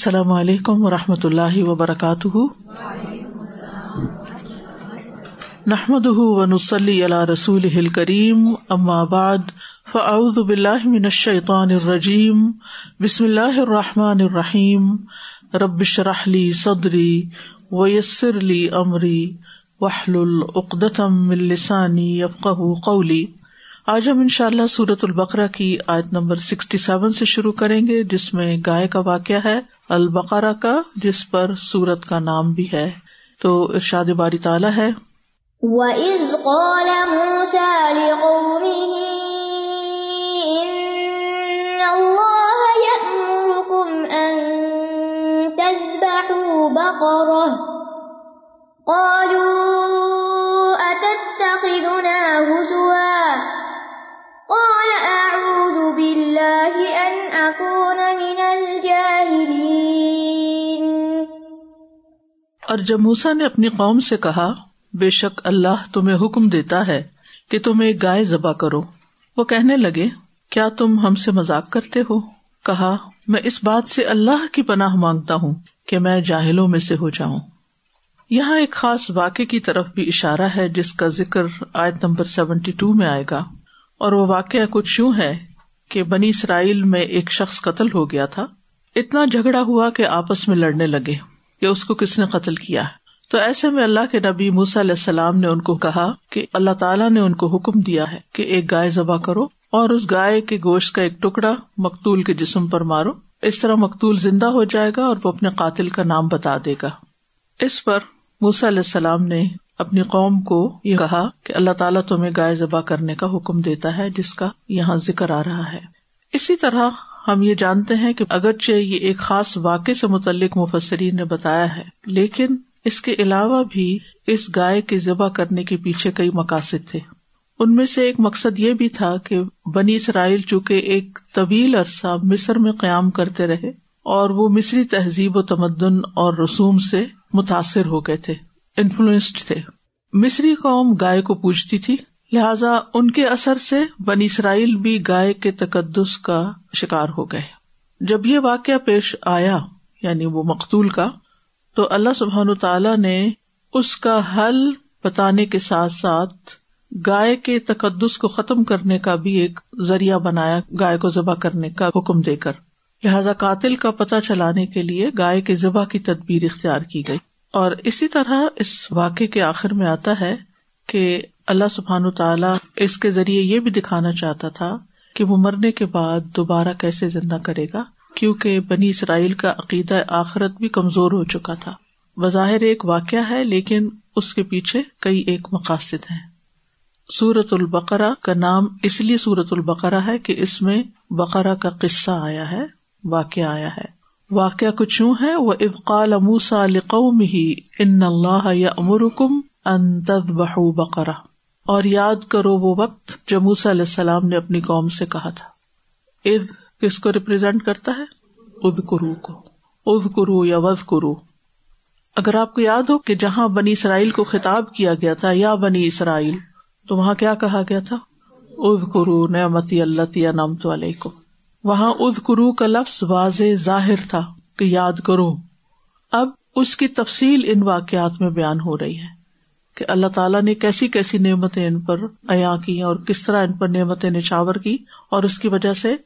السلام علیکم و رحمۃ اللہ وبرکاتہ۔ نحمد و نسلی علی رسول کریم بعد، فاعوذ باللہ من الشیطان الرجیم، بسم اللہ الرحمٰن الرحیم۔ ربش رحلی صدری ویسر لی امری وحل العقدم السانی یفقہ قولی۔ آج ہم ان شاء اللہ سورت البقرہ کی آیت نمبر سکسٹی سیون سے شروع کریں گے، جس میں گائے کا واقعہ ہے، البقرہ کا، جس پر سورت کا نام بھی ہے۔ تو ارشاد باری تعالیٰ ہے۔ وَإِذْ قَالَ مُوسَى لِقَوْمِهِ إِنَّ اللَّهَ يَأْمُرُكُمْ أَن تَذْبَحُوا بَقَرَةً قَالُوا اور جب موسا نے اپنی قوم سے کہا، بے شک اللہ تمہیں حکم دیتا ہے کہ تم ایک گائے ذبح کرو۔ وہ کہنے لگے، کیا تم ہم سے مذاق کرتے ہو؟ کہا، میں اس بات سے اللہ کی پناہ مانگتا ہوں کہ میں جاہلوں میں سے ہو جاؤں۔ یہاں ایک خاص واقع کی طرف بھی اشارہ ہے، جس کا ذکر آیت نمبر سیونٹی ٹو میں آئے گا۔ اور وہ واقعہ کچھ یوں ہے کہ بنی اسرائیل میں ایک شخص قتل ہو گیا تھا۔ اتنا جھگڑا ہوا کہ آپس میں لڑنے لگے۔ کہ اس کو کس نے قتل کیا ہے؟ تو ایسے میں اللہ کے نبی موسا علیہ السلام نے ان کو کہا کہ اللہ تعالیٰ نے ان کو حکم دیا ہے کہ ایک گائے ذبح کرو اور اس گائے کے گوشت کا ایک ٹکڑا مقتول کے جسم پر مارو۔ اس طرح مقتول زندہ ہو جائے گا اور وہ اپنے قاتل کا نام بتا دے گا۔ اس پر موسا علیہ السلام نے اپنی قوم کو یہ کہا کہ اللہ تعالیٰ تمہیں گائے ذبح کرنے کا حکم دیتا ہے جس کا یہاں ذکر آ رہا ہے۔ اسی طرح ہم یہ جانتے ہیں کہ اگرچہ یہ ایک خاص واقع سے متعلق مفسرین نے بتایا ہے، لیکن اس کے علاوہ بھی اس گائے کے ذبح کرنے کے پیچھے کئی مقاصد تھے۔ ان میں سے ایک مقصد یہ بھی تھا کہ بنی اسرائیل چونکہ ایک طویل عرصہ مصر میں قیام کرتے رہے اور وہ مصری تہذیب و تمدن اور رسوم سے متاثر ہو گئے تھے، انفلوئنسڈ تھے۔ مصری قوم گائے کو پوچھتی تھی۔ لہذا ان کے اثر سے بنی اسرائیل بھی گائے کے تقدس کا شکار ہو گئے۔ جب یہ واقعہ پیش آیا یعنی وہ مقتول کا، تو اللہ سبحان تعالی نے اس کا حل بتانے کے ساتھ ساتھ گائے کے تقدس کو ختم کرنے کا بھی ایک ذریعہ بنایا، گائے کو ذبح کرنے کا حکم دے کر۔ لہذا قاتل کا پتہ چلانے کے لیے گائے کے ذبح کی تدبیر اختیار کی گئی۔ اور اسی طرح اس واقعے کے آخر میں آتا ہے کہ اللہ سبحان تعالیٰ اس کے ذریعے یہ بھی دکھانا چاہتا تھا کہ وہ مرنے کے بعد دوبارہ کیسے زندہ کرے گا، کیونکہ بنی اسرائیل کا عقیدہ آخرت بھی کمزور ہو چکا تھا۔ بظاہر ایک واقعہ ہے، لیکن اس کے پیچھے کئی ایک مقاصد ہیں۔ سورت البقرا کا نام اس لیے سورت البقرا ہے کہ اس میں بقرا کا قصہ آیا ہے، واقعہ آیا ہے۔ واقعہ کچھ یوں ہے وہ افقال موسا لقوم ہی ان اللہ یا امرکم ان بہ بقرا اور یاد کرو وہ وقت جو موسا علیہ السلام نے اپنی قوم سے کہا تھا۔ اد کس کو ریپرزینٹ کرتا ہے؟ اد کرو کو۔ اد کرو یا وز کرو اگر آپ کو یاد ہو کہ جہاں بنی اسرائیل کو خطاب کیا گیا تھا، یا بنی اسرائیل، تو وہاں کیا کہا گیا تھا؟ اد کرو نعمتی اللہ یا نامت علیہ کو وہاں اد کرو کا لفظ واضح ظاہر تھا کہ یاد کرو۔ اب اس کی تفصیل ان واقعات میں بیان ہو رہی ہے۔ کہ اللہ تعالیٰ نے کیسی کیسی نعمتیں ان پر عیا کی اور کس طرح ان پر نعمتیں نچھاور کی اور اس کی وجہ سے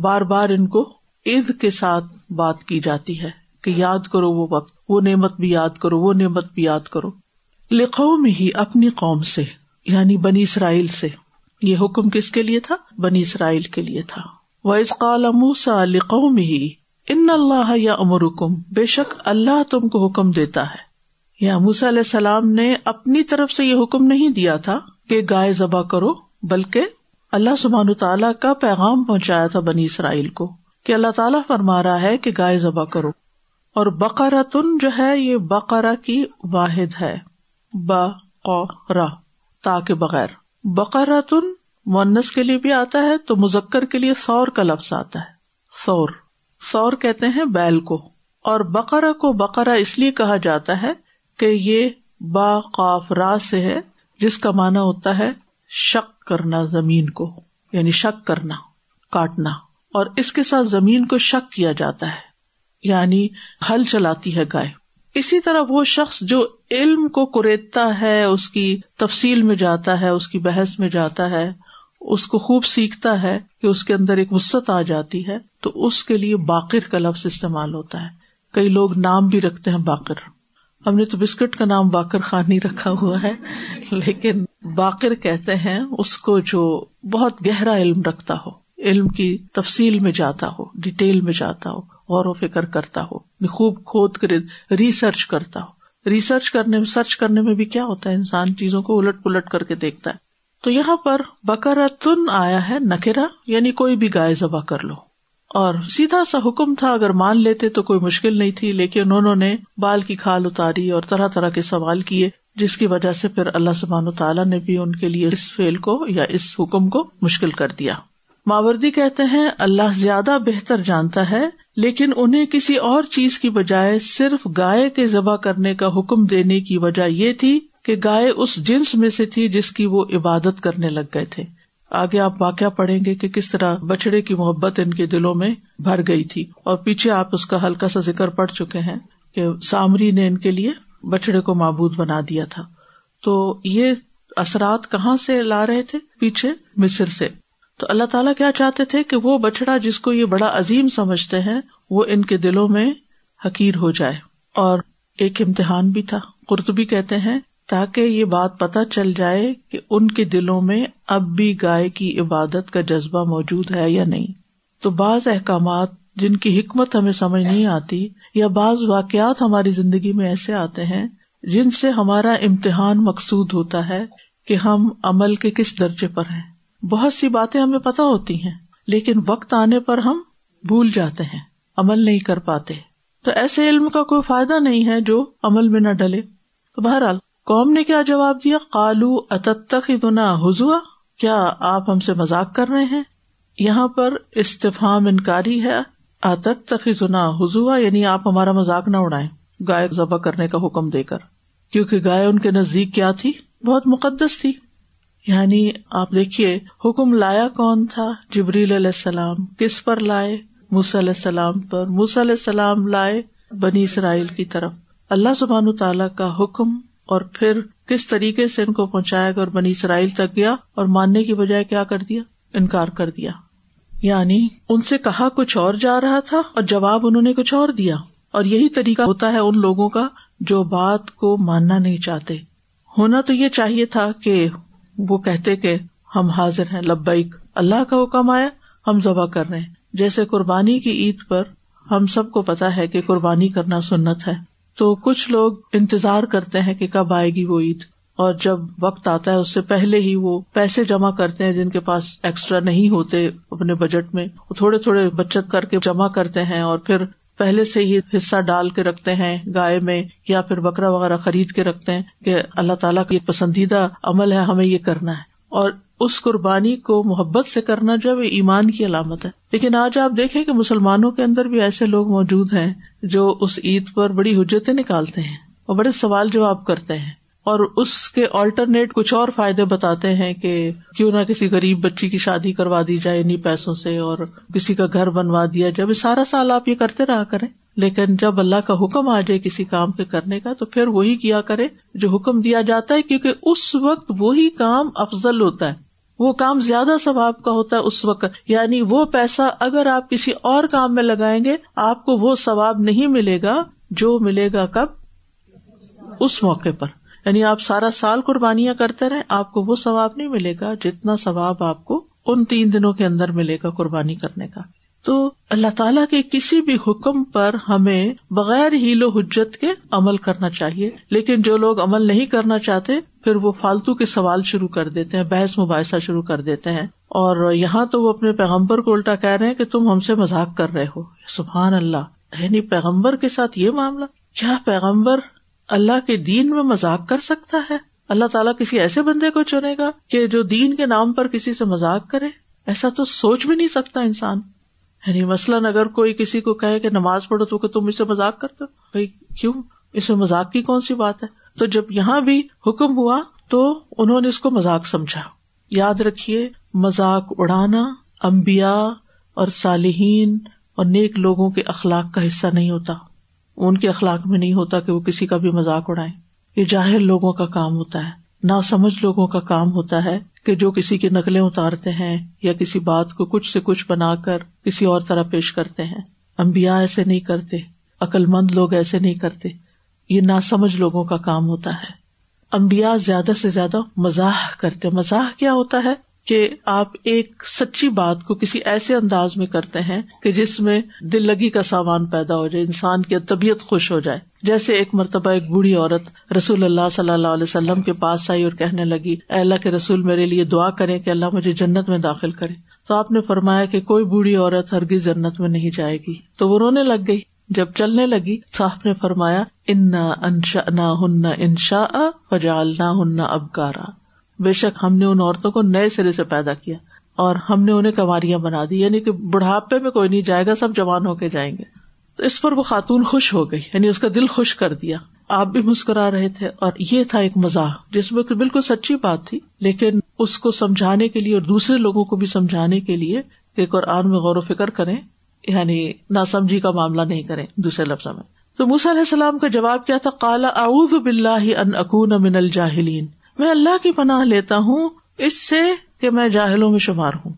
بار بار ان کو عید کے ساتھ بات کی جاتی ہے کہ یاد کرو وہ وقت، وہ نعمت بھی یاد کرو، وہ نعمت بھی یاد کرو۔ لکھو میں ہی اپنی قوم سے یعنی بنی اسرائیل سے۔ یہ حکم کس کے لیے تھا؟ بنی اسرائیل کے لیے تھا۔ وہ اس قال موسا لکھو میں ہی ان اللہ یا امرکم بے شک اللہ تم کو حکم دیتا ہے۔ یا موسا علیہ السلام نے اپنی طرف سے یہ حکم نہیں دیا تھا کہ گائے ذبح کرو، بلکہ اللہ سبحان تعالیٰ کا پیغام پہنچایا تھا بنی اسرائیل کو کہ اللہ تعالیٰ فرما رہا ہے کہ گائے ذبح کرو۔ اور بقرا تن جو ہے، یہ بقرا کی واحد ہے۔ بقرا تا کے بغیر۔ بقرا تن مونس کے لیے بھی آتا ہے، تو مزکر کے لیے سور کا لفظ آتا ہے۔ سور سور کہتے ہیں بیل کو۔ اور بقرا کو بقرا اس لیے کہا جاتا ہے کہ یہ با قاف را سے ہے، جس کا مانا ہوتا ہے شک کرنا، زمین کو یعنی شک کرنا، کاٹنا۔ اور اس کے ساتھ زمین کو شک کیا جاتا ہے یعنی ہل چلاتی ہے گائے۔ اسی طرح وہ شخص جو علم کو کریتتا ہے، اس کی تفصیل میں جاتا ہے، اس کی بحث میں جاتا ہے، اس کو خوب سیکھتا ہے کہ اس کے اندر ایک وسط آ جاتی ہے، تو اس کے لیے باقر کا لفظ استعمال ہوتا ہے۔ کئی لوگ نام بھی رکھتے ہیں باقر۔ ہم نے تو بسکٹ کا نام باقر خان ہی رکھا ہوا ہے، لیکن باقر کہتے ہیں اس کو جو بہت گہرا علم رکھتا ہو، علم کی تفصیل میں جاتا ہو، ڈیٹیل میں جاتا ہو، غور و فکر کرتا ہو، خوب کھود کر ریسرچ کرتا ہو۔ ریسرچ کرنے میں، سرچ کرنے میں بھی کیا ہوتا ہے؟ انسان چیزوں کو الٹ پلٹ کر کے دیکھتا ہے۔ تو یہاں پر بکرا تن آیا ہے نکرا یعنی کوئی بھی گائے ذبح کر لو۔ اور سیدھا سا حکم تھا، اگر مان لیتے تو کوئی مشکل نہیں تھی، لیکن انہوں نے بال کی کھال اتاری اور طرح طرح کے سوال کیے، جس کی وجہ سے پھر اللہ سبحان تعالیٰ نے بھی ان کے لیے اس فیل کو یا اس حکم کو مشکل کر دیا۔ ماوردی کہتے ہیں، اللہ زیادہ بہتر جانتا ہے، لیکن انہیں کسی اور چیز کی بجائے صرف گائے کے ذبح کرنے کا حکم دینے کی وجہ یہ تھی کہ گائے اس جنس میں سے تھی جس کی وہ عبادت کرنے لگ گئے تھے۔ آگے آپ واقعہ پڑھیں گے کہ کس طرح بچڑے کی محبت ان کے دلوں میں بھر گئی تھی۔ اور پیچھے آپ اس کا ہلکا سا ذکر پڑ چکے ہیں کہ سامری نے ان کے لیے بچڑے کو معبود بنا دیا تھا۔ تو یہ اثرات کہاں سے لا رہے تھے؟ پیچھے مصر سے۔ تو اللہ تعالیٰ کیا چاہتے تھے کہ وہ بچڑا جس کو یہ بڑا عظیم سمجھتے ہیں، وہ ان کے دلوں میں حقیر ہو جائے۔ اور ایک امتحان بھی تھا۔ قرطبی کہتے ہیں تاکہ یہ بات پتہ چل جائے کہ ان کے دلوں میں اب بھی گائے کی عبادت کا جذبہ موجود ہے یا نہیں۔ تو بعض احکامات جن کی حکمت ہمیں سمجھ نہیں آتی یا بعض واقعات ہماری زندگی میں ایسے آتے ہیں جن سے ہمارا امتحان مقصود ہوتا ہے کہ ہم عمل کے کس درجے پر ہیں۔ بہت سی باتیں ہمیں پتہ ہوتی ہیں، لیکن وقت آنے پر ہم بھول جاتے ہیں، عمل نہیں کر پاتے۔ تو ایسے علم کا کوئی فائدہ نہیں ہے جو عمل میں نہ ڈلے۔ تو بہرحال قوم نے کیا جواب دیا؟ کالو اتنا حضوا؟ کیا آپ ہم سے مذاق کر رہے ہیں؟ یہاں پر استفام انکاری ہے۔ اتت تخنا یعنی آپ ہمارا مذاق نہ اڑائیں، گائے ذبح کرنے کا حکم دے کر۔ کیونکہ گائے ان کے نزدیک کیا تھی؟ بہت مقدس تھی۔ یعنی آپ دیکھیے، حکم لایا کون تھا؟ جبریل علیہ السلام۔ کس پر لائے؟ موس علیہ السلام پر۔ موس علیہ السلام لائے بنی اسرائیل کی طرف۔ اللہ سبحان تعالیٰ کا حکم اور پھر کس طریقے سے ان کو پہنچایا گیا اور بنی اسرائیل تک گیا اور ماننے کی بجائے کیا کر دیا؟ انکار کر دیا۔ یعنی ان سے کہا کچھ اور جا رہا تھا اور جواب انہوں نے کچھ اور دیا۔ اور یہی طریقہ ہوتا ہے ان لوگوں کا جو بات کو ماننا نہیں چاہتے۔ ہونا تو یہ چاہیے تھا کہ وہ کہتے کہ ہم حاضر ہیں، لبیک، اللہ کا حکم آیا، ہم ذبح کر رہے ہیں۔ جیسے قربانی کی عید پر ہم سب کو پتا ہے کہ قربانی کرنا سنت ہے۔ تو کچھ لوگ انتظار کرتے ہیں کہ کب آئے گی وہ عید۔ اور جب وقت آتا ہے، اس سے پہلے ہی وہ پیسے جمع کرتے ہیں جن کے پاس ایکسٹرا نہیں ہوتے اپنے بجٹ میں۔ وہ تھوڑے تھوڑے بچت کر کے جمع کرتے ہیں اور پھر پہلے سے ہی حصہ ڈال کے رکھتے ہیں گائے میں یا پھر بکرا وغیرہ خرید کے رکھتے ہیں کہ اللہ تعالیٰ کا یہ پسندیدہ عمل ہے، ہمیں یہ کرنا ہے۔ اور اس قربانی کو محبت سے کرنا جو ہے ایمان کی علامت ہے۔ لیکن آج آپ دیکھیں کہ مسلمانوں کے اندر بھی ایسے لوگ موجود ہیں جو اس عید پر بڑی حجتیں نکالتے ہیں اور بڑے سوال جواب کرتے ہیں اور اس کے آلٹرنیٹ کچھ اور فائدے بتاتے ہیں کہ کیوں نہ کسی غریب بچی کی شادی کروا دی جائے انہیں پیسوں سے اور کسی کا گھر بنوا دیا جائے۔ سارا سال آپ یہ کرتے رہا کریں۔ لیکن جب اللہ کا حکم آ جائے کسی کام کے کرنے کا، تو پھر وہی کیا کرے جو حکم دیا جاتا ہے، کیونکہ اس وقت وہی کام افضل ہوتا ہے۔ وہ کام زیادہ ثواب کا ہوتا ہے اس وقت۔ یعنی وہ پیسہ اگر آپ کسی اور کام میں لگائیں گے، آپ کو وہ ثواب نہیں ملے گا جو ملے گا کب؟ اس موقع پر۔ یعنی آپ سارا سال قربانیاں کرتے رہے آپ کو وہ ثواب نہیں ملے گا جتنا ثواب آپ کو ان تین دنوں کے اندر ملے گا قربانی کرنے کا۔ تو اللہ تعالیٰ کے کسی بھی حکم پر ہمیں بغیر ہیل و حجت کے عمل کرنا چاہیے۔ لیکن جو لوگ عمل نہیں کرنا چاہتے، پھر وہ فالتو کے سوال شروع کر دیتے ہیں، بحث مباحثہ شروع کر دیتے ہیں۔ اور یہاں تو وہ اپنے پیغمبر کو الٹا کہہ رہے ہیں کہ تم ہم سے مذاق کر رہے ہو۔ سبحان اللہ۔ یعنی پیغمبر کے ساتھ یہ معاملہ۔ کیا پیغمبر اللہ کے دین میں مذاق کر سکتا ہے؟ اللہ تعالیٰ کسی ایسے بندے کو چنے گا کہ جو دین کے نام پر کسی سے مذاق کرے؟ ایسا تو سوچ بھی نہیں سکتا انسان۔ یعنی مثلاً اگر کوئی کسی کو کہے کہ نماز پڑھو تو کہ تم اسے مذاق کرتے بھائی کیوں؟ اس میں مذاق کی کون سی بات ہے؟ تو جب یہاں بھی حکم ہوا تو انہوں نے اس کو مذاق سمجھا۔ یاد رکھیے، مذاق اڑانا امبیا اور صالحین اور نیک لوگوں کے اخلاق کا حصہ نہیں ہوتا۔ ان کے اخلاق میں نہیں ہوتا کہ وہ کسی کا بھی مذاق اڑائے یہ جاہر لوگوں کا کام ہوتا ہے نا سمجھ لوگوں کا کام ہوتا ہے۔ کہ جو کسی کی نقلیں اتارتے ہیں یا کسی بات کو کچھ سے کچھ بنا کر کسی اور طرح پیش کرتے ہیں۔ امبیا ایسے نہیں کرتے عقل مند لوگ ایسے نہیں کرتے۔ یہ نا سمجھ لوگوں کا کام ہوتا ہے۔ امبیا زیادہ سے زیادہ مزاح کرتے مزاح کیا ہوتا ہے؟ کہ آپ ایک سچی بات کو کسی ایسے انداز میں کرتے ہیں کہ جس میں دل لگی کا سامان پیدا ہو جائے، انسان کی طبیعت خوش ہو جائے۔ جیسے ایک مرتبہ ایک بوڑھی عورت رسول اللہ صلی اللہ علیہ وسلم کے پاس آئی اور کہنے لگی، اے اللہ کے رسول میرے لیے دعا کرے کہ اللہ مجھے جنت میں داخل کرے۔ تو آپ نے فرمایا کہ کوئی بوڑھی عورت ہرگز جنت میں نہیں جائے گی۔ تو وہ رونے لگ گئی۔ جب چلنے لگی، تو آپ نے فرمایا، انا انشا نہ ہن انشا فجال نہ ہن ابکارا بے شک ہم نے ان عورتوں کو نئے سرے سے پیدا کیا اور ہم نے انہیں کماریاں بنا دی یعنی کہ بڑھاپے میں کوئی نہیں جائے گا، سب جوان ہو کے جائیں گے۔ تو اس پر وہ خاتون خوش ہو گئی یعنی اس کا دل خوش کر دیا۔ آپ بھی مسکرا رہے تھے اور یہ تھا ایک مزاح، جس میں بالکل سچی بات تھی، لیکن اس کو سمجھانے کے لیے اور دوسرے لوگوں کو بھی سمجھانے کے لیے کہ قرآن میں غور و فکر کریں یعنی نا سمجھی کا معاملہ نہیں کریں دوسرے لفظ میں۔ تو موسیٰ علیہ السلام کا جواب کیا تھا؟ کالا اعوذ باللہ ان اکون من الجاہلین۔ میں اللہ کی پناہ لیتا ہوں، اس سے کہ میں جاہلوں میں شمار ہوں۔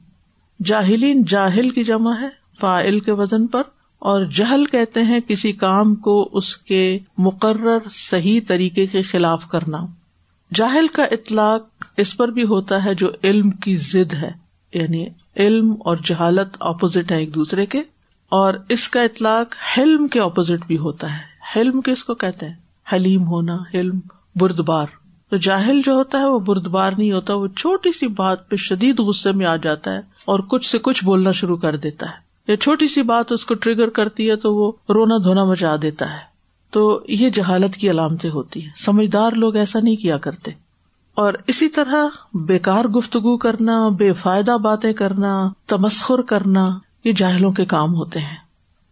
جاہلین جاہل کی جمع ہے فائل کے وزن پر، اور جہل کہتے ہیں کسی کام کو اس کے مقرر صحیح طریقے کے خلاف کرنا۔ جاہل کا اطلاق اس پر بھی ہوتا ہے جو علم کی ضد ہے یعنی علم اور جہالت اپوزٹ ہے ایک دوسرے کے، اور اس کا اطلاق حلم کے اپوزٹ بھی ہوتا ہے۔ حلم کس کو کہتے ہیں؟ حلیم ہونا، حلم، بردبار۔ تو جاہل جو ہوتا ہے وہ بردبار نہیں ہوتا، وہ چھوٹی سی بات پہ شدید غصے میں آ جاتا ہے اور کچھ سے کچھ بولنا شروع کر دیتا ہے۔ یا چھوٹی سی بات اس کو ٹریگر کرتی ہے تو وہ رونا دھونا مچا دیتا ہے۔ تو یہ جہالت کی علامتیں ہوتی ہیں۔ سمجھدار لوگ ایسا نہیں کیا کرتے۔ اور اسی طرح بےکار گفتگو کرنا، بے فائدہ باتیں کرنا، تمسخر کرنا، یہ جاہلوں کے کام ہوتے ہیں۔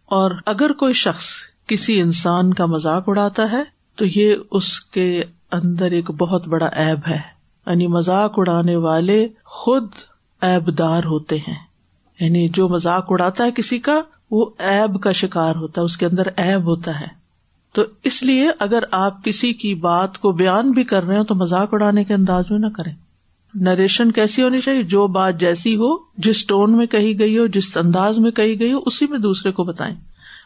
اور اگر کوئی شخص کسی انسان کا مذاق اڑاتا ہے تو یہ اس کے اندر ایک بہت بڑا ایب ہے۔ یعنی مذاق اڑانے والے خود ایب دار ہوتے ہیں۔ یعنی جو مذاق اڑاتا ہے کسی کا، وہ ایب کا شکار ہوتا ہے، اس کے اندر ایب ہوتا ہے۔ تو اس لیے اگر آپ کسی کی بات کو بیان بھی کر رہے ہو تو مذاق اڑانے کے انداز میں نہ کریں۔ نریشن کیسی ہونی چاہیے؟ جو بات جیسی ہو، جس ٹون میں کہی گئی ہو، جس انداز میں کہی گئی ہو، اسی میں دوسرے کو بتائیں۔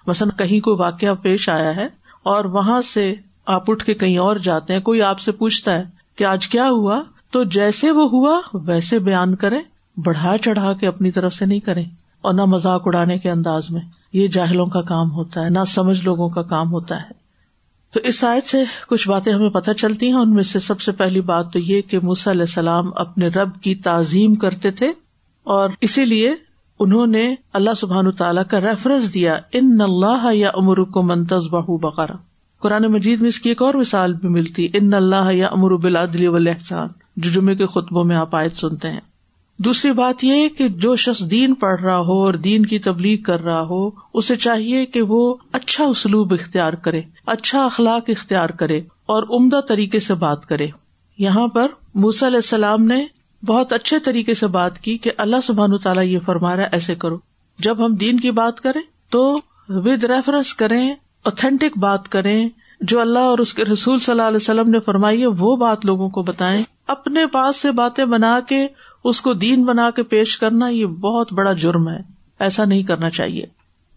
مثلاً کہیں کوئی واقعہ پیش آیا ہے اور وہاں سے آپ اٹھ کے کہیں اور جاتے ہیں، کوئی آپ سے پوچھتا ہے کہ آج کیا ہوا؟ تو جیسے وہ ہوا، ویسے بیان کریں، بڑھا چڑھا کے اپنی طرف سے نہیں کریں اور نہ مذاق اڑانے کے انداز میں۔ یہ جاہلوں کا کام ہوتا ہے، نہ سمجھ لوگوں کا کام ہوتا ہے۔ تو اس سائد سے کچھ باتیں ہمیں پتہ چلتی ہیں، ان میں سے سب سے پہلی بات تو یہ کہ موسی علیہ السلام اپنے رب کی تعظیم کرتے تھے اور اسی لیے انہوں نے اللہ سبحان تعالیٰ کا ریفرنس دیا، ان اللہ یا امر کو منتظ بہ بقرا قرآن مجید میں اس کی ایک اور مثال بھی ملتی ان اللہ یا امر بلادلی احسان جو جمعے کے خطبوں میں آپ آیت سنتے ہیں۔ دوسری بات یہ کہ جو شخص دین پڑھ رہا ہو اور دین کی تبلیغ کر رہا ہو، اسے چاہیے کہ وہ اچھا اسلوب اختیار کرے اچھا اخلاق اختیار کرے اور عمدہ طریقے سے بات کرے۔ یہاں پر موسی علیہ السلام نے بہت اچھے طریقے سے بات کی کہ اللہ سبحان تعالیٰ یہ فرما رہا ایسے کرو۔ جب ہم دین کی بات کریں تو ود ریفرنس کریں اوتھینٹک بات کریں جو اللہ اور اس کے رسول صلی اللہ علیہ وسلم نے فرمائی ہے وہ بات لوگوں کو بتائیں اپنے پاس سے باتیں بنا کے اس کو دین بنا کے پیش کرنا یہ بہت بڑا جرم ہے ایسا نہیں کرنا چاہیے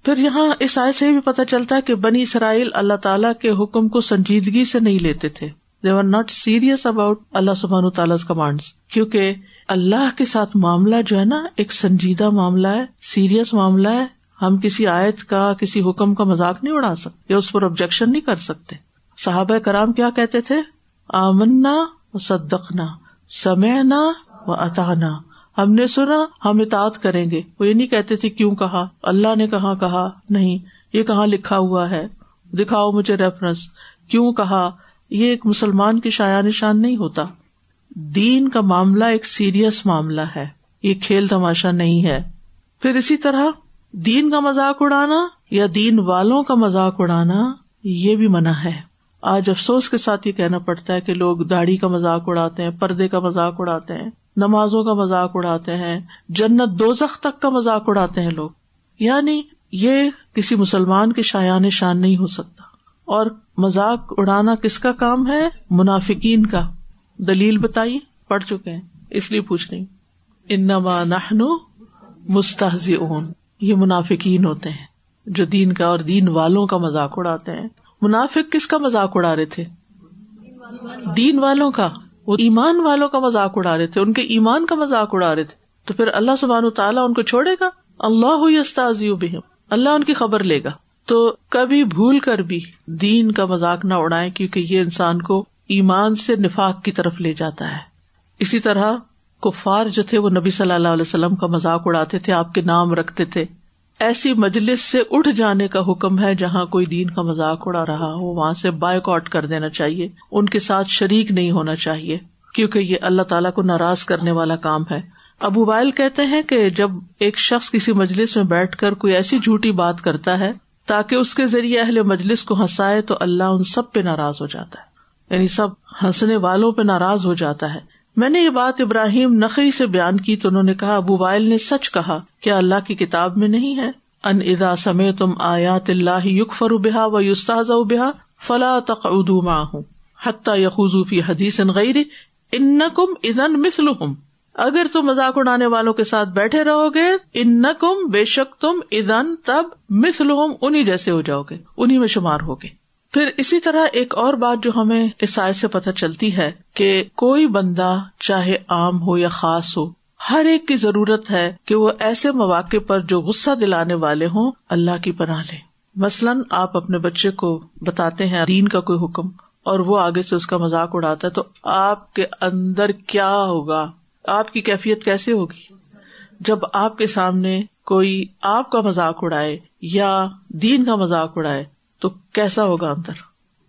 پھر یہاں اس آئے سے بھی پتہ چلتا ہے کہ بنی اسرائیل اللہ تعالیٰ کے حکم کو سنجیدگی سے نہیں لیتے تھے they are not serious about اللہ سبحان تعالیٰ کمانڈ کیونکہ اللہ کے ساتھ معاملہ جو ہے نا ایک سنجیدہ معاملہ ہے سیریس معاملہ ہے ہم کسی آیت کا، کسی حکم کا مذاق نہیں اڑا سکتے یا اس پر آبجیکشن نہیں کر سکتے۔ صحابہ کرام کیا کہتے تھے؟ آمنا و صدقنا، سمعنا و اتانا ہم نے سنا، ہم اطاعت کریں گے۔ وہ یہ نہیں کہتے تھے کیوں کہا؟ اللہ نے کہاں کہا؟ نہیں، یہ کہاں لکھا ہوا ہے؟ دکھاؤ مجھے ریفرنس کیوں کہا؟ یہ ایک مسلمان کی شاع نشان نہیں ہوتا۔ دین کا معاملہ ایک سیریس معاملہ ہے۔ یہ کھیل تماشا نہیں ہے۔ پھر اسی طرح دین کا مذاق اڑانا یا دین والوں کا مذاق اڑانا، یہ بھی منع ہے۔ آج افسوس کے ساتھ یہ کہنا پڑتا ہے کہ لوگ داڑھی کا مذاق اڑاتے ہیں، پردے کا مذاق اڑاتے ہیں، نمازوں کا مذاق اڑاتے ہیں، جنت دو تک کا مذاق اڑاتے ہیں لوگ۔ یعنی یہ کسی مسلمان کے شایان شان نہیں ہو سکتا۔ اور مذاق اڑانا کس کا کام ہے؟ منافقین کا۔ دلیل بتائیے، پڑھ چکے ہیں، اس لیے پوچھ رہی انما نحن مستحز اون یہ منافقین ہوتے ہیں، جو دین کا اور دین والوں کا مذاق اڑاتے ہیں۔ منافق کس کا مذاق اڑا رہے تھے؟ دین والوں کا۔ وہ ایمان والوں کا مذاق اڑا رہے تھے، ان کے ایمان کا مذاق اڑا رہے تھے۔ تو پھر اللہ سبحان تعالیٰ ان کو چھوڑے گا؟ اللہ بہم۔ اللہ ان کی خبر لے گا۔ تو کبھی بھول کر بھی دین کا مذاق نہ اڑائے کیونکہ یہ انسان کو ایمان سے نفاق کی طرف لے جاتا ہے۔ اسی طرح کفار جو تھے وہ نبی صلی اللہ علیہ وسلم کا مذاق اڑاتے تھے، آپ کے نام رکھتے تھے۔ ایسی مجلس سے اٹھ جانے کا حکم ہے جہاں کوئی دین کا مذاق اڑا رہا ہو، وہاں سے بائک آؤٹ کر دینا چاہیے۔ ان کے ساتھ شریک نہیں ہونا چاہیے، کیونکہ یہ اللہ تعالیٰ کو ناراض کرنے والا کام ہے۔ ابو وائل کہتے ہیں کہ جب ایک شخص کسی مجلس میں بیٹھ کر کوئی ایسی جھوٹی بات کرتا ہے، تاکہ اس کے ذریعے اہل مجلس کو ہنسائے، تو اللہ ان سب پہ ناراض ہو جاتا ہے۔ یعنی سب ہنسنے والوں پہ ناراض ہو جاتا ہے۔ میں نے یہ بات ابراہیم نقی سے بیان کی تو انہوں نے کہا، ابو وائل نے سچ کہا کیا اللہ کی کتاب میں نہیں ہے۔ ان ادا سمے تم آیات اللہ یق فرو بحا و یوستاز بحا فلا تق ادو ہوں حتیٰ یقوفی حدیث غیر ان کم ادن مسل اگر تم مذاق اڑانے والوں کے ساتھ بیٹھے رہو گے ان کم بے شک تم ادن تب مسل انہیں جیسے ہو جاؤ گے انہیں میں شمار ہوگے۔ پھر اسی طرح ایک اور بات جو ہمیں اس آئے سے پتہ چلتی ہے کہ کوئی بندہ چاہے عام ہو یا خاص ہو، ہر ایک کی ضرورت ہے کہ وہ ایسے مواقع پر جو غصہ دلانے والے ہوں، اللہ کی پناہ لے۔ مثلاً آپ اپنے بچے کو بتاتے ہیں، دین کا کوئی حکم اور وہ آگے سے اس کا مذاق اڑاتا ہے، تو آپ کے اندر کیا ہوگا؟ آپ کی کیفیت کیسے ہوگی؟ جب آپ کے سامنے کوئی آپ کا مذاق اڑائے یا دین کا مذاق اڑائے تو کیسا ہوگا اندر؟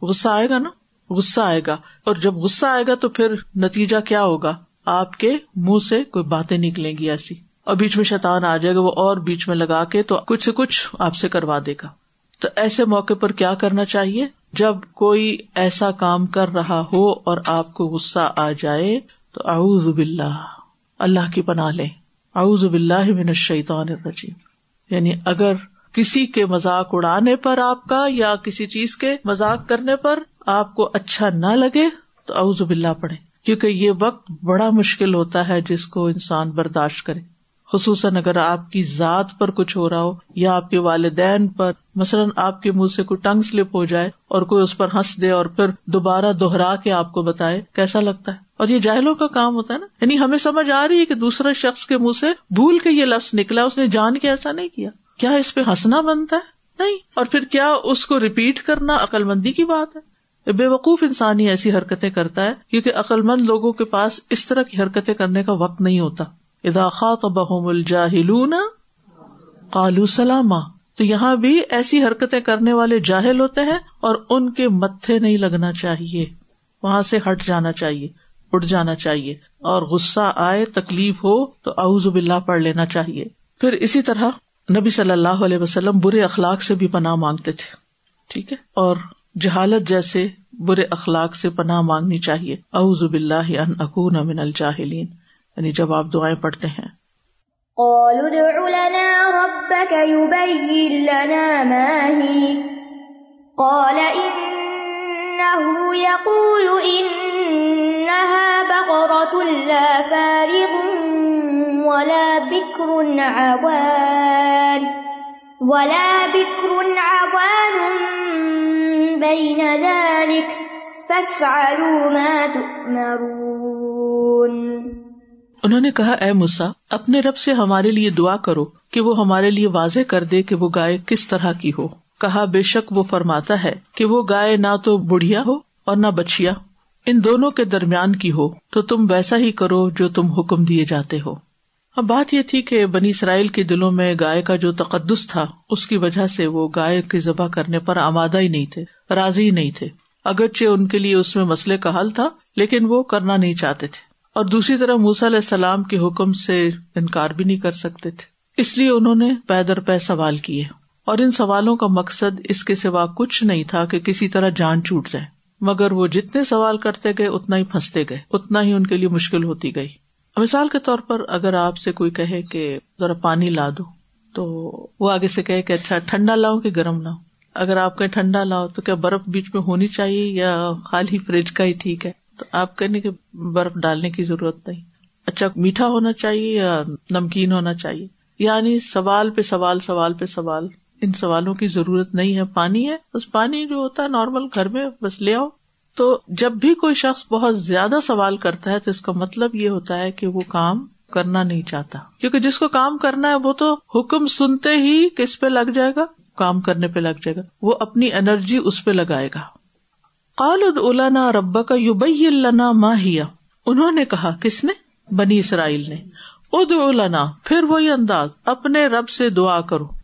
غصہ آئے گا نا؟ غصہ آئے گا۔ اور جب غصہ آئے گا تو پھر نتیجہ کیا ہوگا؟ آپ کے منہ سے کوئی باتیں نکلیں گی ایسی۔ اور بیچ میں شیطان آ جائے گا، وہ اور بیچ میں لگا کے تو کچھ سے کچھ آپ سے کروا دے گا۔ تو ایسے موقع پر کیا کرنا چاہیے؟ جب کوئی ایسا کام کر رہا ہو اور آپ کو غصہ آ جائے تو اعوذ باللہ۔ اللہ کی پناہ لے اعوذ باللہ من الشیطان الرجیم۔ یعنی اگر کسی کے مذاق اڑانے پر آپ کا یا کسی چیز کے مذاق کرنے پر آپ کو اچھا نہ لگے تو اعوذ باللہ پڑھے کیونکہ یہ وقت بڑا مشکل ہوتا ہے جس کو انسان برداشت کرے۔ خصوصاً اگر آپ کی ذات پر کچھ ہو رہا ہو یا آپ کے والدین پر، مثلاً آپ کے منہ سے کوئی ٹنگ سلپ ہو جائے اور کوئی اس پر ہنس دے اور پھر دوبارہ دوہرا کے آپ کو بتائے، کیسا لگتا ہے؟ اور یہ جاہلوں کا کام ہوتا ہے نا۔ یعنی ہمیں سمجھ آ رہی ہے کہ دوسرے شخص کے منہ سے بھول کے یہ لفظ نکلا، اس نے جان کے ایسا نہیں کیا۔ کیا اس پہ ہنسنا بنتا ہے؟ نہیں، اور پھر کیا اس کو ریپیٹ کرنا عقل مندی کی بات ہے؟ بے وقوف انسان ہی ایسی حرکتیں کرتا ہے کیونکہ عقلمند لوگوں کے پاس اس طرح کی حرکتیں کرنے کا وقت نہیں ہوتا۔ اداخات بحم الجاہلون قالو سلامہ تو یہاں بھی ایسی حرکتیں کرنے والے جاہل ہوتے ہیں اور ان کے متھے نہیں لگنا چاہیے۔ وہاں سے ہٹ جانا چاہیے اٹھ جانا چاہیے۔ اور غصہ آئے، تکلیف ہو، تو اعوذ باللہ پڑھ لینا چاہیے۔ پھر اسی طرح نبی صلی اللہ علیہ وسلم برے اخلاق سے بھی پناہ مانگتے تھے، ٹھیک ہے؟ اور جہالت جیسے برے اخلاق سے پناہ مانگنی چاہیے۔ اعوذ باللہ ان اکون من الجاہلین۔ یعنی جب آپ دعائیں پڑھتے ہیں۔ قالوا ادع لنا ربك يبين لنا ما هي۔ قال إنه يقول إنها بقرة لا فارغ ولا بكر عوان ولا بكر عوان بين ذلك فافعلوا ما تؤمرون انہوں نے کہا، اے مسا اپنے رب سے ہمارے لیے دعا کرو کہ وہ ہمارے لیے واضح کر دے کہ وہ گائے کس طرح کی ہو۔ کہا، بے شک وہ فرماتا ہے کہ وہ گائے نہ تو بڑھیا ہو اور نہ بچیا ان دونوں کے درمیان کی ہو، تو تم ویسا ہی کرو جو تم حکم دیے جاتے ہو۔ اب بات یہ تھی کہ بنی اسرائیل کے دلوں میں گائے کا جو تقدس تھا، اس کی وجہ سے وہ گائے کی ذبح کرنے پر آمادہ ہی نہیں تھے، راضی ہی نہیں تھے۔ اگرچہ ان کے لیے اس میں مسئلے کا حل تھا، لیکن وہ کرنا نہیں چاہتے تھے۔ اور دوسری طرح موسا علیہ السلام کے حکم سے انکار بھی نہیں کر سکتے تھے۔ اس لیے انہوں نے پیدر پے سوال کیے۔ اور ان سوالوں کا مقصد اس کے سوا کچھ نہیں تھا کہ کسی طرح جان چوٹ جائے۔ مگر وہ جتنے سوال کرتے گئے، اتنا ہی پھنستے گئے، اتنا ہی ان کے لیے مشکل ہوتی گئی۔ مثال کے طور پر اگر آپ سے کوئی کہے کہ ذرا پانی لا دو، تو وہ آگے سے کہے کہ اچھا ٹھنڈا لاؤ کہ گرم لاؤ اگر آپ کہیں ٹھنڈا لاؤ تو کیا برف بیچ میں ہونی چاہیے یا خالی فریج کا ہی ٹھیک ہے؟ تو آپ کہنے کی برف ڈالنے کی ضرورت نہیں۔ اچھا میٹھا ہونا چاہیے یا نمکین ہونا چاہیے؟ یعنی سوال پہ سوال سوال پہ سوال۔ ان سوالوں کی ضرورت نہیں ہے، پانی ہے۔ بس پانی جو ہوتا ہے نارمل گھر میں بس لے آؤ۔ تو جب بھی کوئی شخص بہت زیادہ سوال کرتا ہے تو اس کا مطلب یہ ہوتا ہے کہ وہ کام کرنا نہیں چاہتا۔ کیونکہ جس کو کام کرنا ہے وہ تو حکم سنتے ہی کس پہ لگ جائے گا؟ کام کرنے پہ لگ جائے گا۔ وہ اپنی انرجی اس پہ لگائے گا۔ قالنا ربا کا یوبئی النا ماہیا انہوں نے کہا، کس نے؟ بنی اسرائیل نے۔ اد الانا پھر وہی انداز، اپنے رب سے دعا کرو۔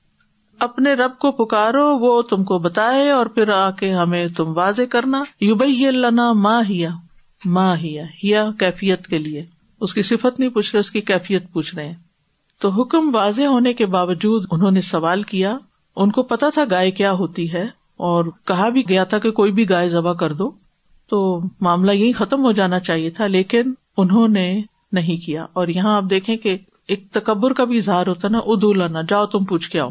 اپنے رب کو پکارو، وہ تم کو بتائے اور پھر آ کے ہمیں تم واضح کرنا۔ یوبئی النا ماہیا ماہیا ہیا ہیا کیفیت کے لیے۔ اس کی صفت نہیں پوچھ رہے، اس کی کیفیت پوچھ رہے ہیں۔ تو حکم واضح ہونے کے باوجود انہوں نے سوال کیا، ان کو پتا تھا گائے کیا ہوتی ہے، اور کہا بھی گیا تھا کہ کوئی بھی گائے ذبح کر دو۔ تو معاملہ یہی ختم ہو جانا چاہیے تھا، لیکن انہوں نے نہیں کیا۔ اور یہاں آپ دیکھیں کہ ایک تکبر کا بھی اظہار ہوتا نا، ادو لانا جاؤ تم پوچھ کے آؤ۔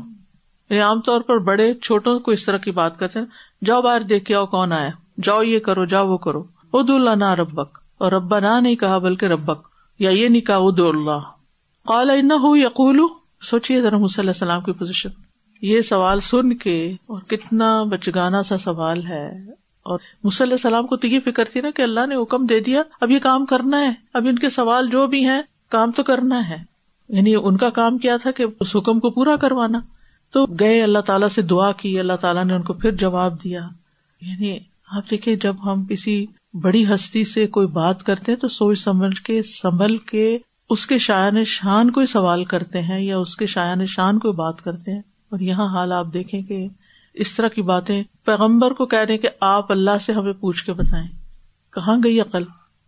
یعنی عام طور پر بڑے چھوٹوں کو اس طرح کی بات کرتے ہیں، جاؤ باہر دیکھ کے آؤ کون آیا، جاؤ یہ کرو، جاؤ وہ کرو۔ اد اللہ ربک، اور ربا نہ نہیں کہا بلکہ ربک، یا یہ نہیں کہا اد اللہ۔ قال ہو یقول سوچیے ذرا علیہ السلام کی پوزیشن یہ سوال سن کے، اور کتنا بچگانا سا سوال ہے۔ اور مسلح السلام کو تو یہ فکر تھی نا کہ اللہ نے حکم دے دیا، اب یہ کام کرنا ہے، اب ان کے سوال جو بھی ہیں، کام تو کرنا ہے۔ یعنی ان کا کام کیا تھا کہ اس حکم کو پورا کروانا۔ تو گئے، اللہ تعالیٰ سے دعا کی، اللہ تعالیٰ نے ان کو پھر جواب دیا۔ یعنی آپ دیکھیے جب ہم کسی بڑی ہستی سے کوئی بات کرتے ہیں تو سوچ سمجھ کے، سنبھل کے اس کے شاعن شان کو سوال کرتے ہیں یا اس کے شاعن شان کو بات کرتے ہیں۔ اور یہاں حال آپ دیکھیں کہ اس طرح کی باتیں پیغمبر کو کہہ رہے کہ آپ اللہ سے ہمیں پوچھ کے بتائیں۔ کہاں گئی عقل؟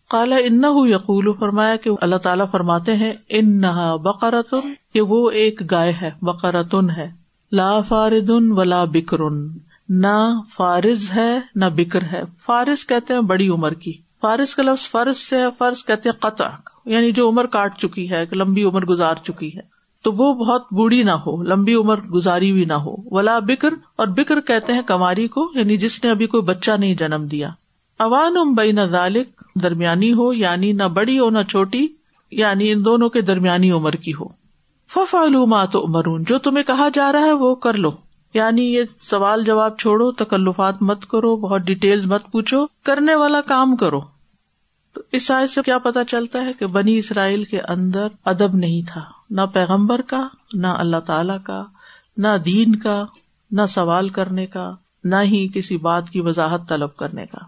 کالا ان یقول، فرمایا کہ اللہ تعالیٰ فرماتے ہیں ان نہ بقرتن کہ وہ ایک گائے ہے بقرتن ہے۔ لا فاردن ولا بکرن۔ نہ فارض ہے، نہ بکر ہے۔ فارض کہتے ہیں بڑی عمر کی۔ فارض کا لفظ فرض سے فرض کہتے ہیں قطع۔ یعنی جو عمر کاٹ چکی ہے لمبی عمر گزار چکی ہے۔ تو وہ بہت بوڑھی نہ ہو، لمبی عمر گزاری ہوئی نہ ہو۔ ولا بکر، اور بکر کہتے ہیں کماری کو یعنی جس نے ابھی کوئی بچہ نہیں جنم دیا۔ اوان ام بئی نہ ذالک، درمیانی ہو یعنی نہ بڑی ہو نہ چھوٹی یعنی ان دونوں کے درمیانی عمر کی ہو۔ فف علومات عمرون جو تمہیں کہا جا رہا ہے وہ کر لو۔ یعنی یہ سوال جواب چھوڑو، تکلفات مت کرو، بہت ڈیٹیل مت پوچھو، کرنے والا کام کرو۔ تو اس سائز سے کیا پتا چلتا ہے کہ بنی اسرائیل کے اندر ادب نہیں تھا۔ نہ پیغمبر کا، نہ اللہ تعالی کا، نہ دین کا، نہ سوال کرنے کا، نہ ہی کسی بات کی وضاحت طلب کرنے کا۔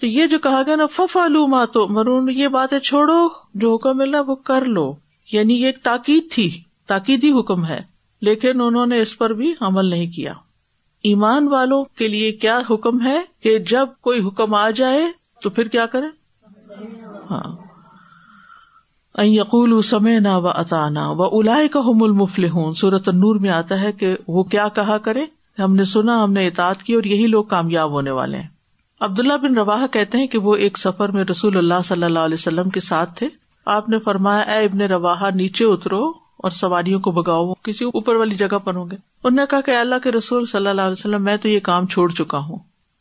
تو یہ جو کہا گیا نا فف علوما تو مرون یہ باتیں چھوڑو، جو حکم ملا وہ کر لو۔ یعنی یہ ایک تاکید تھی۔ تاکیدی حکم ہے، لیکن انہوں نے اس پر بھی عمل نہیں کیا۔ ایمان والوں کے لیے کیا حکم ہے کہ جب کوئی حکم آ جائے تو پھر کیا کرے ہاں۔ یقول سمے نہ و اطانا و الا کا حم المفل ہوں سورت نور میں آتا ہے کہ وہ کیا کہا کرے ہم نے سنا، ہم نے اطاعت کی اور یہی لوگ کامیاب ہونے والے ہیں۔ عبداللہ بن روا کہتے ہیں کہ وہ ایک سفر میں رسول اللہ صلی اللہ علیہ وسلم کے ساتھ تھے۔ آپ نے فرمایا، اے ابن روا نیچے اترو۔ اور سواریوں کو بگاؤ کسی اوپر والی جگہ پر ہوں گے۔ انہوں نے کہا کہ اللہ کے رسول صلی اللہ علیہ وسلم، میں تو یہ کام چھوڑ چکا ہوں۔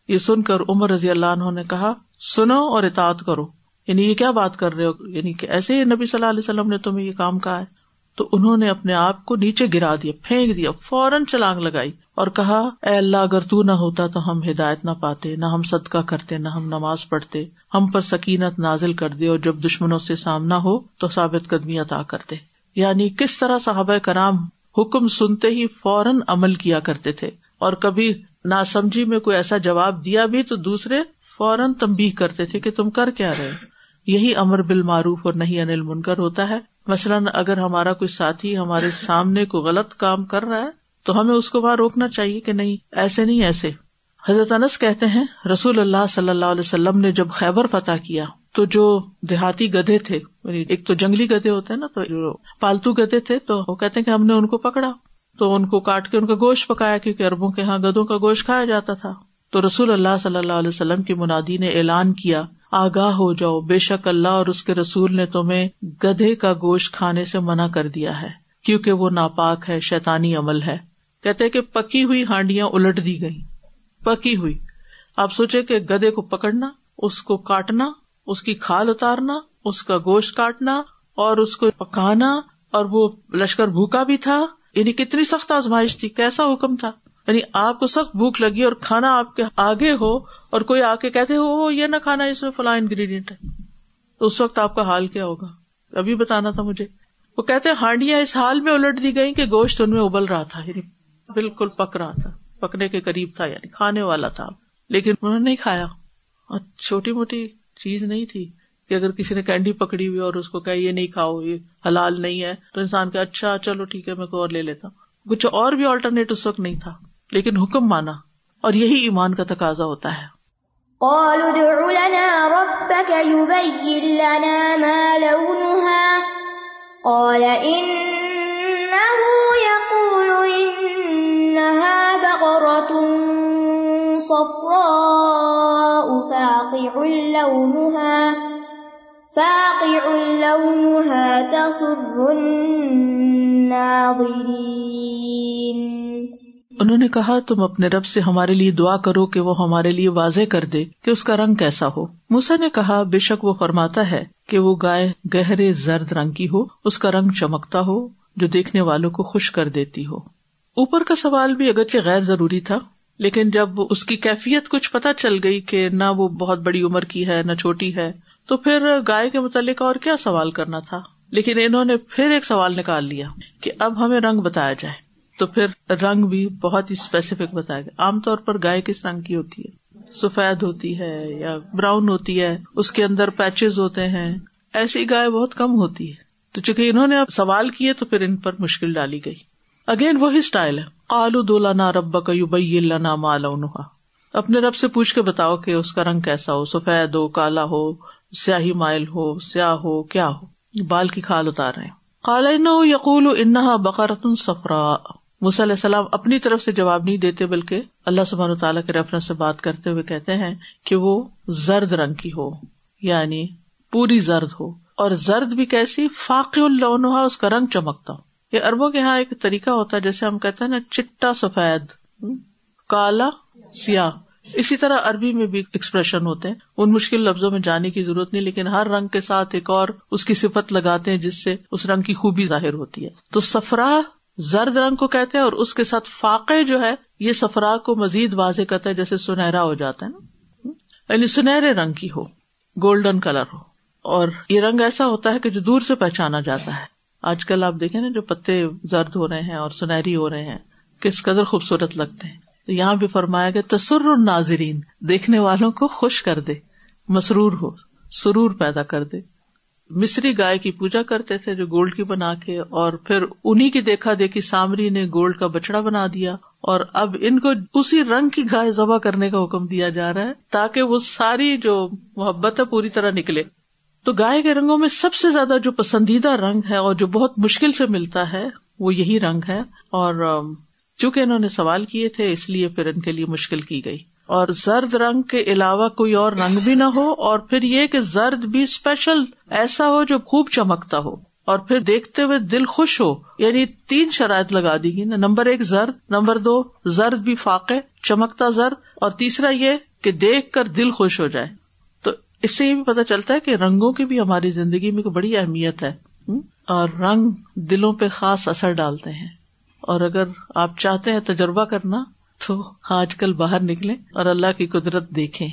یہ سن کر عمر رضی اللہ عنہ نے کہا، سنو اور اطاعت کرو۔ یعنی یہ کیا بات کر رہے ہو؟ یعنی کہ ایسے ہی نبی صلی اللہ علیہ وسلم نے تمہیں یہ کام کہا ہے۔ تو انہوں نے اپنے آپ کو نیچے گرا دیا، پھینک دیا، فوراً چلانگ لگائی اور کہا، اے اللہ، اگر تو نہ ہوتا تو ہم ہدایت نہ پاتے، نہ ہم صدقہ کرتے، نہ ہم نماز پڑھتے۔ ہم پر سکینت نازل کر دے اور جب دشمنوں سے سامنا ہو تو ثابت قدمی عطا کرتے یعنی کس طرح صحابہ کرام حکم سنتے ہی فوراً عمل کیا کرتے تھے اور کبھی نہ سمجھی میں کوئی ایسا جواب دیا بھی تو دوسرے فوراً تمبی کرتے تھے کہ تم کر کیا رہے یہی امر بال معروف اور نہیں انل منکر ہوتا ہے۔ مثلاً اگر ہمارا کوئی ساتھی ہمارے سامنے کو غلط کام کر رہا ہے تو ہمیں اس کو وہاں روکنا چاہیے کہ نہیں، ایسے نہیں، ایسے۔ حضرت انس کہتے ہیں، رسول اللہ صلی اللہ علیہ وسلم نے جب خیبر فتح کیا تو جو دیہاتی گدھے تھے یعنی ایک تو جنگلی گدھے ہوتے ہیں نا، تو جو پالتو گدھے تھے، تو وہ کہتے ہیں کہ ہم نے ان کو پکڑا۔ تو ان کو کاٹ کے ان کا گوشت پکایا، کیونکہ اربوں کے یہاں گدوں کا گوشت کھایا جاتا تھا۔ تو رسول اللہ صلی اللہ علیہ وسلم کی منادی نے اعلان کیا، آگاہ ہو جاؤ، بے شک اللہ اور اس کے رسول نے تمہیں گدھے کا گوشت کھانے سے منع کر دیا ہے، کیونکہ وہ ناپاک ہے شیتانی عمل ہے۔ کہتے کہ پکی ہوئی ہانڈیاں الٹ دی گئی پکی ہوئی۔ آپ سوچے کہ گدے کو پکڑنا، اس کو کاٹنا اس کی کھال اتارنا، اس کا گوشت کاٹنا، اور اس کو پکانا، اور وہ لشکر بھوکا بھی تھا۔ یعنی کتنی سخت آزمائش تھی، کیسا حکم تھا؟ یعنی آپ کو سخت بھوک لگی اور کھانا آپ کے آگے ہو، اور کوئی آ کے کہتے ہو یہ نہ کھانا، اس میں فلاں انگریڈینٹ ہے. تو اس وقت آپ کا حال کیا ہوگا؟ ابھی بتانا تھا مجھے۔ وہ کہتے ہانڈیاں اس حال میں الٹ دی گئی کہ گوشت ان میں ابل رہا تھا یعنی بالکل پک رہا تھا۔ پکنے کے قریب تھا یعنی کھانے والا تھا۔ لیکن انہوں نے نہیں کھایا۔ اور چھوٹی موٹی چیز نہیں تھی کہ اگر کسی نے کینڈی پکڑی ہوئی اور اس کو کہ یہ نہیں کھاؤ، یہ حلال نہیں ہے، تو انسان کا اچھا چلو ٹھیک ہے، میں کو اور لے لیتا ہوں۔ کچھ اور بھی آلٹرنیٹ اس وقت نہیں تھا، لیکن حکم مانا اور یہی ایمان کا تقاضا ہوتا ہے۔ قالوا ادع لنا ربك يبين لنا ما لونها۔ قال إنه يقول إنها بقرة صفراء۔ فاقع لونها فاقع لونها تسر الناظرين انہوں نے کہا، تم اپنے رب سے ہمارے لیے دعا کرو کہ وہ ہمارے لیے واضح کر دے کہ اس کا رنگ کیسا ہو۔ موسا نے کہا، بے شک وہ فرماتا ہے کہ وہ گائے گہرے زرد رنگ کی ہو، اس کا رنگ چمکتا ہو، جو دیکھنے والوں کو خوش کر دیتی ہو۔ اوپر کا سوال بھی اگرچہ غیر ضروری تھا۔ لیکن جب اس کی کیفیت کچھ پتا چل گئی کہ نہ وہ بہت بڑی عمر کی ہے، نہ چھوٹی ہے، تو پھر گائے کے متعلق اور کیا سوال کرنا تھا؟ لیکن انہوں نے پھر ایک سوال نکال لیا کہ اب ہمیں رنگ بتایا جائے۔ تو پھر رنگ بھی بہت ہی اسپیسیفک بتایا گیا۔ عام طور پر گائے کس رنگ کی ہوتی ہے؟ سفید ہوتی ہے یا براؤن ہوتی ہے؟ اس کے اندر پیچز ہوتے ہیں۔ ایسی گائے بہت کم ہوتی ہے۔ تو چونکہ انہوں نے اب سوال کیے تو پھر ان پر مشکل ڈالی گئی۔ اگین وہی اسٹائل ہے. آلو دولانا رب کا یو اپنے رب سے پوچھ کے بتاؤ کہ اس کا رنگ کیسا ہو، سفید ہو، کالا ہو، سیاہی مائل ہو، سیاہ ہو، کیا ہو؟ بال کی کھال اتار رہے کالا یقول انہا بقرتن سفرا علیہ السلام اپنی طرف سے جواب نہیں دیتے، بلکہ اللہ سبحان تعالیٰ کے ریفرنس سے بات کرتے ہوئے کہتے ہیں کہ وہ زرد رنگ کی ہو یعنی پوری زرد ہو. اور زرد بھی کیسی؟ فاقی الون اس کا رنگ چمکتا ہو. یہ اربوں کے یہاں ایک طریقہ ہوتا ہے، جیسے ہم کہتے ہیں نا، چٹا سفید، کالا سیاہ۔ اسی طرح عربی میں بھی ایکسپریشن ہوتے ہیں۔ ان مشکل لفظوں میں جانے کی ضرورت نہیں، لیکن ہر رنگ کے ساتھ ایک اور اس کی صفت لگاتے ہیں، جس سے اس رنگ کی خوبی ظاہر ہوتی ہے۔ تو سفرا زرد رنگ کو کہتے ہیں اور اس کے ساتھ فاقے جو ہے، یہ سفرا کو مزید واضح کرتا ہے، جیسے سنہرا ہو جاتا ہے نا۔ یعنی سنہرے رنگ کی ہو، گولڈن کلر ہو۔ اور یہ رنگ ایسا ہوتا ہے کہ جو دور سے پہچانا جاتا ہے۔ آج کل آپ دیکھیں نا جو پتے زرد ہو رہے ہیں اور سنہری ہو رہے ہیں، کس قدر خوبصورت لگتے ہیں۔ تو یہاں بھی فرمایا گیا تسر ناظرین دیکھنے والوں کو خوش کر دے، مسرور ہو، سرور پیدا کر دے۔ مصری گائے کی پوجا کرتے تھے جو گولڈ کی بنا کے، اور پھر انہیں کی دیکھا دیکھی سامری نے گولڈ کا بچڑا بنا دیا۔ اور اب ان کو اسی رنگ کی گائے ذبح کرنے کا حکم دیا جا رہا ہے تاکہ وہ ساری جو محبت ہے پوری طرح نکلے۔ تو گائے کے رنگوں میں سب سے زیادہ جو پسندیدہ رنگ ہے اور جو بہت مشکل سے ملتا ہے، وہ یہی رنگ ہے۔ اور چونکہ انہوں نے سوال کیے تھے، اس لیے پھر ان کے لیے مشکل کی گئی۔ اور زرد رنگ کے علاوہ کوئی اور رنگ بھی نہ ہو، اور پھر یہ کہ زرد بھی اسپیشل ایسا ہو جو خوب چمکتا ہو۔ اور پھر دیکھتے ہوئے دل خوش ہو یعنی تین شرائط لگا دی گی نا۔ نمبر ایک زرد، نمبر دو زرد بھی فاقے چمکتا زرد، اور تیسرا یہ کہ دیکھ کر دل خوش ہو جائے۔ اس سے یہ بھی پتا چلتا ہے کہ رنگوں کی بھی ہماری زندگی میں بڑی اہمیت ہے۔ اور رنگ دلوں پہ خاص اثر ڈالتے ہیں۔ اور اگر آپ چاہتے ہیں تجربہ کرنا تو آج کل باہر نکلے اور اللہ کی قدرت دیکھیں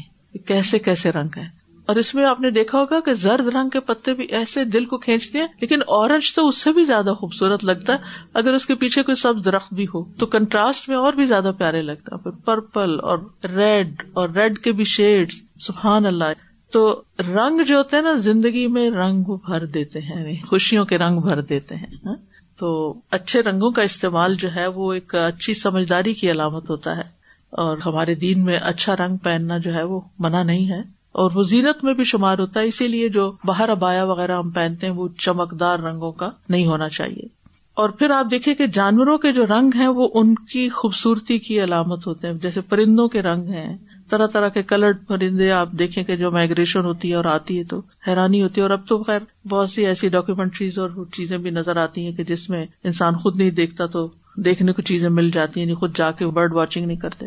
کیسے کیسے رنگ ہے اور اس میں آپ نے دیکھا ہوگا کہ زرد رنگ کے پتے بھی ایسے دل کو کھینچتے ہیں لیکن اورنج تو اس سے بھی زیادہ خوبصورت لگتا ہے۔ اگر اس کے پیچھے کوئی سب درخت بھی ہو تو کنٹراسٹ میں اور بھی زیادہ پیارے لگتا ہے۔ پرپل اور ریڈ اور ریڈ کے بھی شیڈ سبحان اللہ۔ تو رنگ جو ہوتے ہیں نا، زندگی میں رنگ بھر دیتے ہیں یعنی خوشیوں کے رنگ بھر دیتے ہیں ہاں؟ تو اچھے رنگوں کا استعمال جو ہے، وہ ایک اچھی سمجھداری کی علامت ہوتا ہے۔ اور ہمارے دین میں اچھا رنگ پہننا جو ہے، وہ منع نہیں ہے۔ اور وہ زینت میں بھی شمار ہوتا ہے، اسی لیے جو باہر ابایا وغیرہ ہم پہنتے ہیں، وہ چمکدار رنگوں کا نہیں ہونا چاہیے۔ اور پھر آپ دیکھیں کہ جانوروں کے جو رنگ ہیں، وہ ان کی خوبصورتی کی علامت ہوتے ہیں۔ جیسے پرندوں کے رنگ ہیں طرح طرح کے کلرڈ پرندے آپ دیکھیں کہ جو مائگریشن ہوتی ہے اور آتی ہے تو حیرانی ہوتی ہے اور اب تو خیر بہت سی ایسی ڈاکیومینٹریز اور چیزیں بھی نظر آتی ہیں کہ جس میں انسان خود نہیں دیکھتا تو دیکھنے کو چیزیں مل جاتی ہیں یعنی خود جا کے برڈ واچنگ نہیں کرتے۔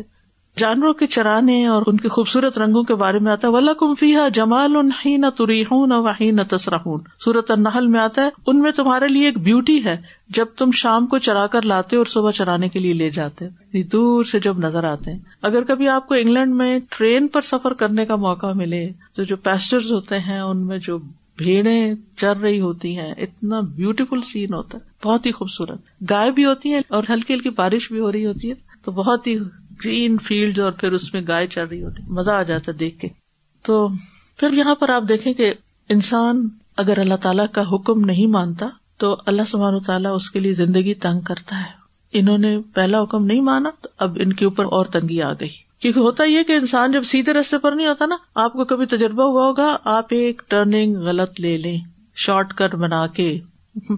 جانوروں کے چرانے اور ان کے خوبصورت رنگوں کے بارے میں آتا ہے۔ ولا کمفیہ جمال نہ تریحون نہ تصرحون سورت النحل میں آتا ہے، ان میں تمہارے لیے ایک بیوٹی ہے، جب تم شام کو چرا کر لاتے اور صبح چرانے کے لیے لے جاتے۔ یعنی دور سے جب نظر آتے ہیں۔ اگر کبھی آپ کو انگلینڈ میں ٹرین پر سفر کرنے کا موقع ملے، تو جو پیسٹر ہوتے ہیں، ان میں جو بھیڑے چر رہی ہوتی ہیں، اتنا بیوٹیفل سین ہوتا ہے۔ بہت ہی خوبصورت۔ گائے بھی ہوتی ہیں اور ہلکی ہلکی بارش بھی ہو رہی ہوتی ہے، تو بہت ہی گرین فیلڈ اور پھر اس میں گائے چل رہی ہوتی، مزہ آ جاتا دیکھ کے۔ تو پھر یہاں پر آپ دیکھیں کہ انسان اگر اللہ تعالیٰ کا حکم نہیں مانتا، تو اللہ سبحانہ تعالیٰ اس کے لیے زندگی تنگ کرتا ہے۔ انہوں نے پہلا حکم نہیں مانا تو اب ان کے اوپر اور تنگی آ گئی۔ کیونکہ ہوتا یہ کہ انسان جب سیدھے رستے پر نہیں ہوتا نا، آپ کو کبھی تجربہ ہوا ہوگا، آپ ایک ٹرننگ غلط لے لیں شارٹ کٹ بنا کے۔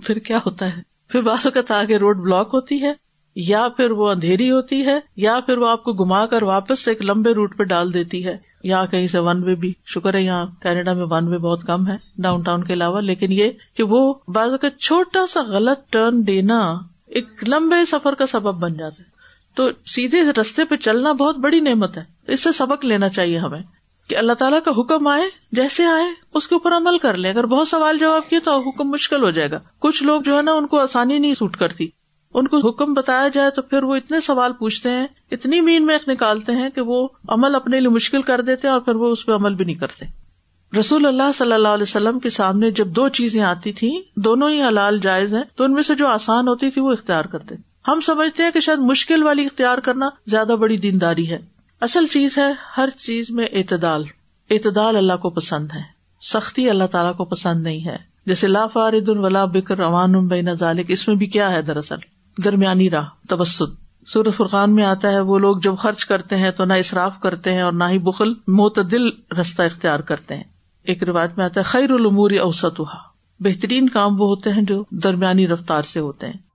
پھر کیا ہوتا ہے؟ پھر بعض اوقات آگے روڈ بلاک ہوتی ہے۔ یا پھر وہ اندھیری ہوتی ہے، یا پھر وہ آپ کو گما کر واپس سے ایک لمبے روٹ پہ ڈال دیتی ہے۔ یا کہیں سے ون وے بھی۔ شکر ہے، یہاں کینیڈا میں ون وے بہت کم ہے ڈاؤن ٹاؤن کے علاوہ۔ لیکن یہ کہ وہ بعض کا چھوٹا سا غلط ٹرن دینا ایک لمبے سفر کا سبب بن جاتا ہے۔ تو سیدھے رستے پہ چلنا بہت بڑی نعمت ہے۔ اس سے سبق لینا چاہیے ہمیں کہ اللہ تعالیٰ کا حکم آئے، جیسے آئے، اس کے اوپر عمل کر لیں اگر بہت سوال جواب کیے تو حکم مشکل ہو جائے گا۔ کچھ لوگ جو ہے نا، ان کو آسانی نہیں سوٹ کرتی۔ ان کو حکم بتایا جائے تو پھر وہ اتنے سوال پوچھتے ہیں، اتنی مین میں نکالتے ہیں کہ وہ عمل اپنے لیے مشکل کر دیتے اور پھر وہ اس پہ عمل بھی نہیں کرتے۔ رسول اللہ صلی اللہ علیہ وسلم کے سامنے جب دو چیزیں آتی تھیں، دونوں ہی حلال جائز ہیں، تو ان میں سے جو آسان ہوتی تھی وہ اختیار کرتے۔ ہم سمجھتے ہیں کہ شاید مشکل والی اختیار کرنا زیادہ بڑی دینداری ہے۔ اصل چیز ہے ہر چیز میں اعتدال۔ اعتدال اللہ کو پسند ہے۔ سختی اللہ تعالیٰ کو پسند نہیں ہے۔ جیسے لا فارد الولا بکر روان بین ذالک اس میں بھی کیا ہے دراصل؟ درمیانی راہ تبسد سورت فرقان میں آتا ہے، وہ لوگ جب خرچ کرتے ہیں تو نہ اصراف کرتے ہیں اور نہ ہی بخل، معتدل رستہ اختیار کرتے ہیں۔ ایک روایت میں آتا ہے، خیر العمور اوسط بہترین کام وہ ہوتے ہیں جو درمیانی رفتار سے ہوتے ہیں۔